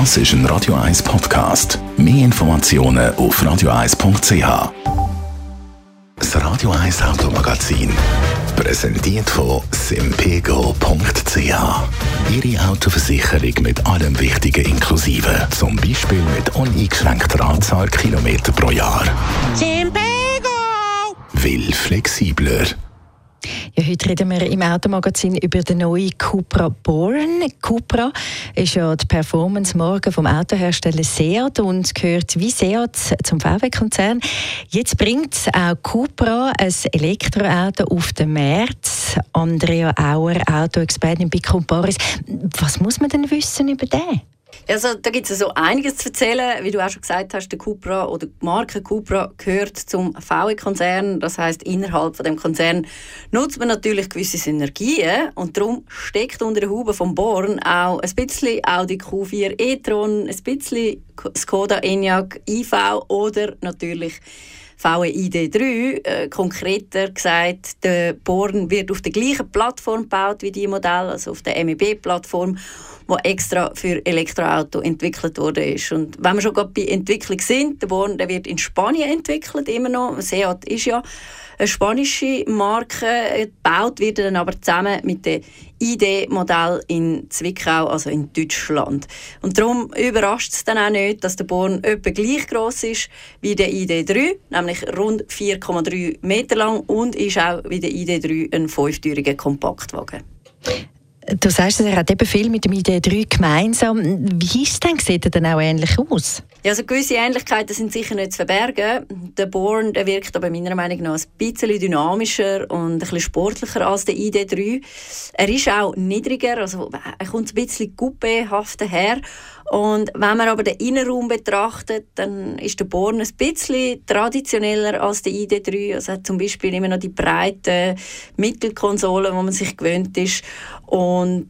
Das ist ein Radio 1 Podcast. Mehr Informationen auf radio1.ch. Das Radio 1 Automagazin. Präsentiert von simpego.ch. Ihre Autoversicherung mit allem Wichtigen inklusive. Zum Beispiel mit uneingeschränkter Anzahl Kilometer pro Jahr. Simpego! Will flexibler. Ja, heute reden wir im Automagazin über den neuen Cupra Born. Cupra ist ja die Performance-Marke vom Autohersteller Seat und gehört wie Seat zum VW-Konzern. Jetzt bringt auch Cupra ein Elektroauto auf den Markt. Andrea Auer, Autoexpertin bei Comparis. Was muss man denn wissen über den? Also, da gibt es so einiges zu erzählen. Wie du auch schon gesagt hast, der Cupra oder die Marke Cupra gehört zum VW-Konzern. Das heißt, innerhalb von dem Konzern nutzt man natürlich gewisse Synergien und darum steckt unter der Haube von Born auch ein bisschen Audi Q4 e-tron, ein bisschen Skoda Enyaq iV oder natürlich VW ID3. Äh, konkreter gesagt, der Born wird auf der gleichen Plattform gebaut wie die Modelle, also auf der MEB-Plattform wo extra für Elektroauto entwickelt wurde. Und wenn wir schon gerade bei Entwicklung sind, der Born der wird in Spanien entwickelt, immer noch. Seat ist ja eine spanische Marke, gebaut wird dann aber zusammen mit dem ID-Modell in Zwickau, also in Deutschland. Und darum überrascht es dann auch nicht, dass der Born etwa gleich groß ist wie der ID3, nämlich rund 4,3 Meter lang und ist auch wie der ID3 ein fünftüriger Kompaktwagen. Du sagst, er hat eben viel mit dem ID3 gemeinsam. Wie ist denn? Sieht er dann auch ähnlich aus? Ja, also gewisse Ähnlichkeiten sind sicher nicht zu verbergen. Der Born der wirkt aber meiner Meinung nach ein bisschen dynamischer und ein bisschen sportlicher als der ID3. Er ist auch niedriger, also er kommt ein bisschen coupéhafter her. Und wenn man aber den Innenraum betrachtet, dann ist der Born ein bisschen traditioneller als der ID3. Also hat zum Beispiel immer noch die breite Mittelkonsole, wo man sich gewöhnt ist. Und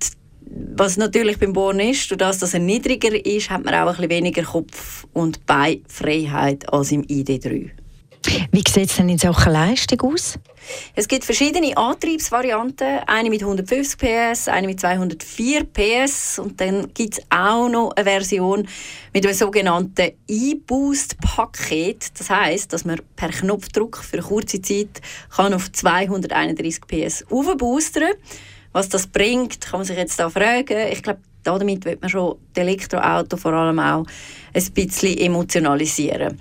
was natürlich beim Born ist, durch das, dass er niedriger ist, hat man auch ein bisschen weniger Kopf- und Beinfreiheit als im ID3. Wie sieht es denn in Sachen Leistung aus? Es gibt verschiedene Antriebsvarianten, eine mit 150 PS, eine mit 204 PS und dann gibt es auch noch eine Version mit einem sogenannten E-Boost-Paket. Das heißt, dass man per Knopfdruck für kurze Zeit kann auf 231 PS aufboostern kann. Was das bringt, kann man sich jetzt da fragen. Ich glaube, damit wird man schon das Elektroauto vor allem auch ein bisschen emotionalisieren.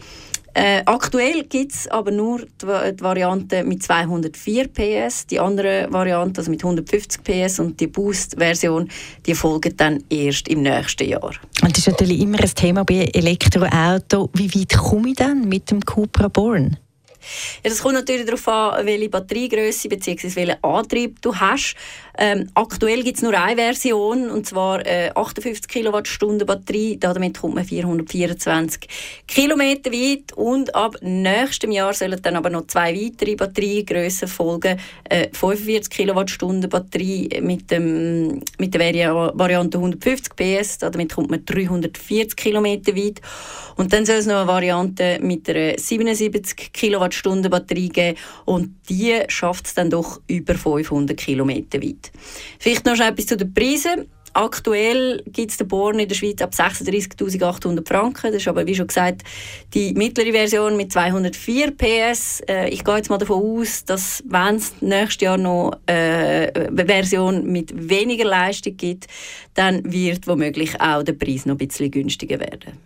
Äh, aktuell gibt es aber nur die, die, Variante mit 204 PS, die andere Variante also mit 150 PS und die Boost-Version, die folgen dann erst im nächsten Jahr. Und das ist natürlich immer ein Thema bei Elektroauto. Wie weit komme ich dann mit dem Cupra Born? Ja, das kommt natürlich darauf an, welche Batteriegröße bzw. welchen Antrieb du hast. Ähm, aktuell gibt es nur eine Version, und zwar äh, 58 Kilowattstunden Batterie. Damit kommt man 424 Kilometer weit. Und ab nächstem Jahr sollen dann aber noch zwei weitere Batteriegrößen folgen. Äh, 45 Kilowattstunden Batterie mit, dem, mit der Variante 150 PS. Damit kommt man 340 Kilometer weit. Und dann soll es noch eine Variante mit einer 77 Kilowattstunden Batterie geben. Und die schafft es dann doch über 500 Kilometer weit. Vielleicht noch etwas zu den Preisen. Aktuell gibt es den Born in der Schweiz ab 36.800 Franken. Das ist aber, wie schon gesagt, die mittlere Version mit 204 PS. Äh, ich gehe jetzt mal davon aus, dass, wenn es nächstes Jahr noch äh, eine Version mit weniger Leistung gibt, dann wird womöglich auch der Preis noch ein bisschen günstiger werden.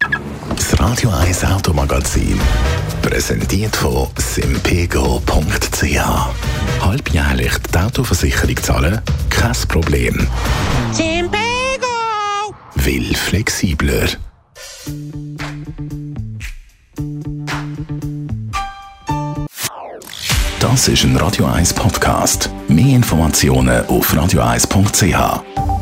Das Radio 1 Automagazin, präsentiert von simpego.ch. Halbjährlich die Autoversicherung zahlen? Kein Problem. Simpego! Will flexibler. Das ist ein Radio 1 Podcast. Mehr Informationen auf radio1.ch.